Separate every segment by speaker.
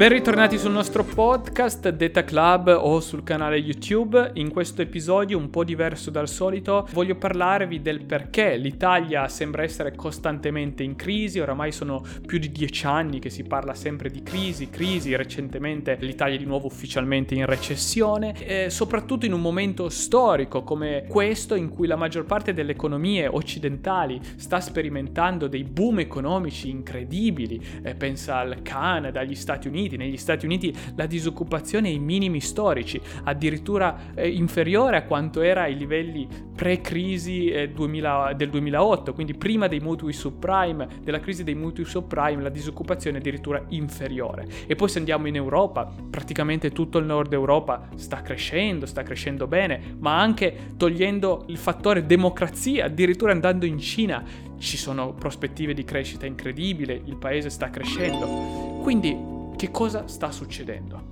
Speaker 1: Ben ritornati sul nostro podcast Data Club o sul canale YouTube. In questo episodio un po' diverso dal solito voglio parlarvi del perché l'Italia sembra essere costantemente in crisi, oramai sono più di dieci anni che si parla sempre di crisi, crisi, recentemente l'Italia è di nuovo ufficialmente in recessione, e soprattutto in un momento storico come questo in cui la maggior parte delle economie occidentali sta sperimentando dei boom economici incredibili, eh, pensa al Canada, agli Stati Uniti, Uniti. Negli Stati Uniti la disoccupazione è ai minimi storici, addirittura eh, inferiore a quanto era ai livelli pre-crisi eh, 2000, del 2008, quindi prima dei mutui subprime, della crisi dei mutui subprime, la disoccupazione è addirittura inferiore. E poi se andiamo in Europa, praticamente tutto il nord Europa sta crescendo, sta crescendo bene, ma anche togliendo il fattore democrazia, addirittura andando in Cina, ci sono prospettive di crescita incredibile, il paese sta crescendo. Quindi che cosa sta succedendo?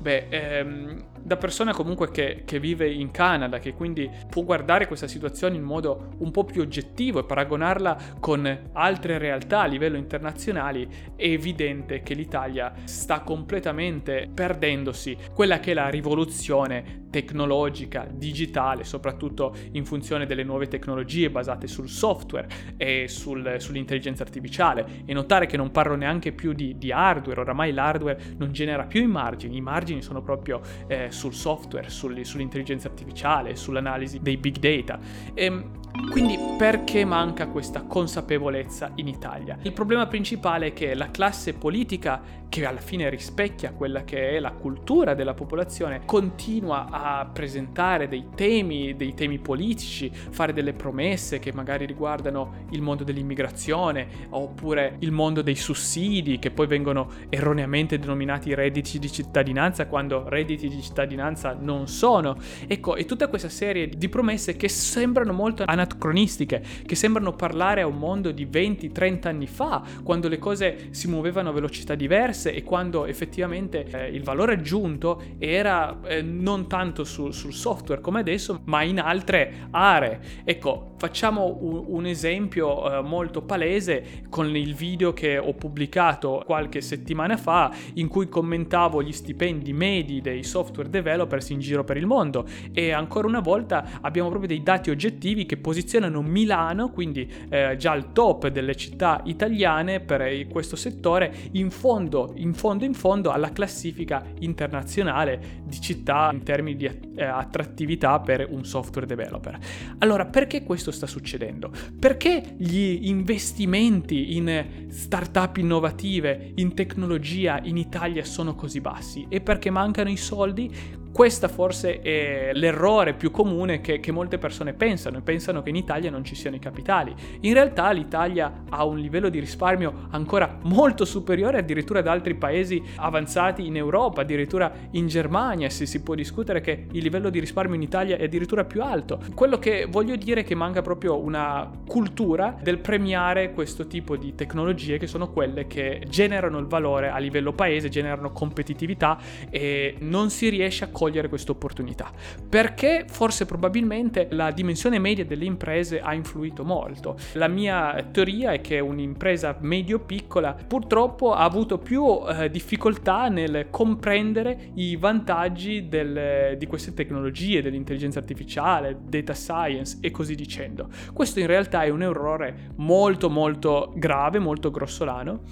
Speaker 1: Beh, ehm, da persona comunque che, che, vive in Canada, che quindi può guardare questa situazione in modo un po' più oggettivo e paragonarla con altre realtà a livello internazionale, è evidente che l'Italia sta completamente perdendosi quella che è la rivoluzione tecnologica, digitale, soprattutto in funzione delle nuove tecnologie basate sul software e sul, sull'intelligenza artificiale. E notare che non parlo neanche più di, di, hardware, oramai l'hardware non genera più i margini, i margini sono proprio eh, sul software, sul, sull'intelligenza artificiale, sull'analisi dei big data. E, ehm, quindi perché manca questa consapevolezza in Italia? Il problema principale è che la classe politica, che alla fine rispecchia quella che è la cultura della popolazione, continua a presentare dei temi, dei temi politici, fare delle promesse che magari riguardano il mondo dell'immigrazione oppure il mondo dei sussidi che poi vengono erroneamente denominati redditi di cittadinanza quando redditi di cittadinanza non sono. Ecco, e tutta questa serie di promesse che sembrano molto anacronistiche, che sembrano parlare a un mondo di 20-30 anni fa, quando le cose si muovevano a velocità diverse e quando effettivamente eh, il valore aggiunto era eh, non tanto su, sul software come adesso, ma in altre aree. Ecco, facciamo un, un esempio eh, molto palese con il video che ho pubblicato qualche settimana fa in cui commentavo gli stipendi medi dei software developers in giro per il mondo e ancora una volta abbiamo proprio dei dati oggettivi che posizionano Milano, quindi eh, già al top delle città italiane per questo settore, in fondo, in fondo, in fondo alla classifica internazionale di città in termini di eh, attrattività per un software developer. Allora, perché questo sta succedendo? Perché gli investimenti in startup innovative, in tecnologia in Italia sono così bassi? E perché mancano i soldi? Questo forse è l'errore più comune che, che, molte persone pensano e pensano che in Italia non ci siano i capitali. In realtà l'Italia ha un livello di risparmio ancora molto superiore addirittura ad altri paesi avanzati in Europa, addirittura in Germania se si può discutere che il livello di risparmio in Italia è addirittura più alto. Quello che voglio dire è che manca proprio una cultura del premiare questo tipo di tecnologie che sono quelle che generano il valore a livello paese, generano competitività e non si riesce a cogliere questa opportunità. Perché forse probabilmente la dimensione media delle imprese ha influito molto. La mia teoria è che un'impresa medio-piccola purtroppo ha avuto più eh, difficoltà nel comprendere i vantaggi del, di queste tecnologie, dell'intelligenza artificiale, data science e così dicendo. Questo in realtà è un errore molto molto grave, molto grossolano,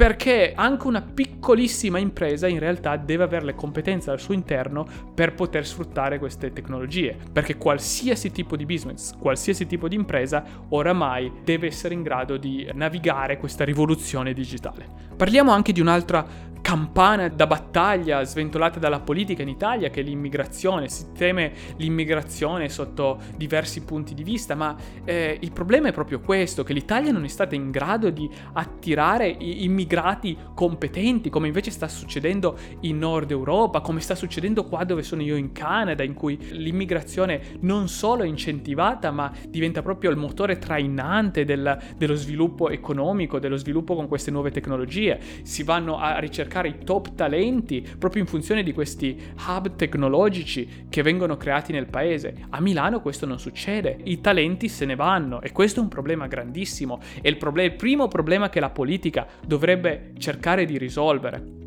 Speaker 1: perché anche una piccolissima impresa in realtà deve avere le competenze al suo interno per poter sfruttare queste tecnologie, perché qualsiasi tipo di business, qualsiasi tipo di impresa oramai deve essere in grado di navigare questa rivoluzione digitale. Parliamo anche di un'altra campana da battaglia sventolata dalla politica in Italia che è l'immigrazione, si teme l'immigrazione sotto diversi punti di vista, ma eh, il problema è proprio questo, che l'Italia non è stata in grado di attirare i, immigrati immigrati competenti, come invece sta succedendo in Nord Europa, come sta succedendo qua dove sono io in Canada, in cui l'immigrazione non solo è incentivata, ma diventa proprio il motore trainante del, dello sviluppo economico, dello sviluppo con queste nuove tecnologie. Si vanno a ricercare i top talenti proprio in funzione di questi hub tecnologici che vengono creati nel paese. A Milano questo non succede, i talenti se ne vanno e questo è un problema grandissimo. È il, problem- il primo problema che la politica dovrebbe cercare di risolvere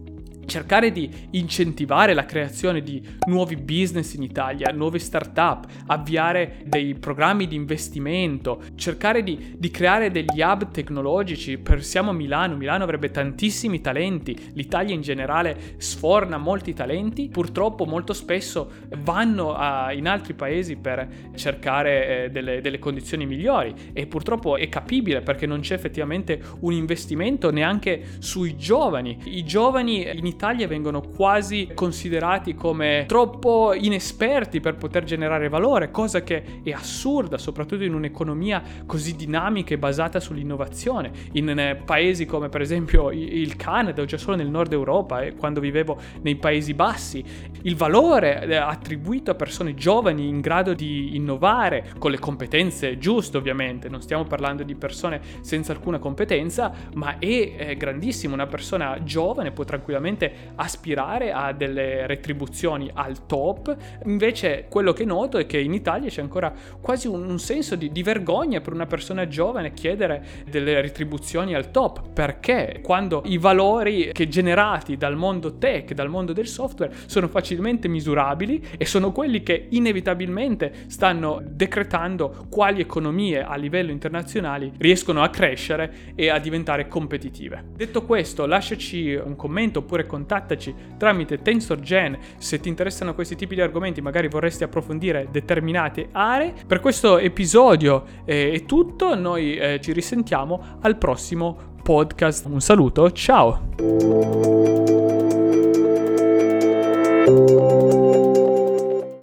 Speaker 1: cercare di incentivare la creazione di nuovi business in Italia, nuove start-up, avviare dei programmi di investimento, cercare di, di, creare degli hub tecnologici. Per, siamo a Milano, Milano avrebbe tantissimi talenti, l'Italia in generale sforna molti talenti, purtroppo molto spesso vanno a, in altri paesi per cercare eh, delle, delle condizioni migliori e purtroppo è capibile perché non c'è effettivamente un investimento neanche sui giovani. I giovani in Italia vengono quasi considerati come troppo inesperti per poter generare valore, cosa che è assurda, soprattutto in un'economia così dinamica e basata sull'innovazione. In eh, paesi come per esempio il Canada o già solo nel nord Europa e quando vivevo nei Paesi Bassi, il valore eh, attribuito a persone giovani in grado di innovare con le competenze giuste ovviamente, non stiamo parlando di persone senza alcuna competenza, ma è grandissimo, una persona giovane può tranquillamente sicuramente aspirare a delle retribuzioni al top, invece quello che noto è che in Italia c'è ancora quasi un, un senso di, di, vergogna per una persona giovane chiedere delle retribuzioni al top, perché? Quando i valori che generati dal mondo tech, dal mondo del software, sono facilmente misurabili e sono quelli che inevitabilmente stanno decretando quali economie a livello internazionale riescono a crescere e a diventare competitive. Detto questo, lasciaci un commento oppure contattaci tramite TensorGen se ti interessano questi tipi di argomenti, magari vorresti approfondire determinate aree. Per questo episodio eh, è tutto, noi eh, ci risentiamo al prossimo podcast. Un saluto, ciao!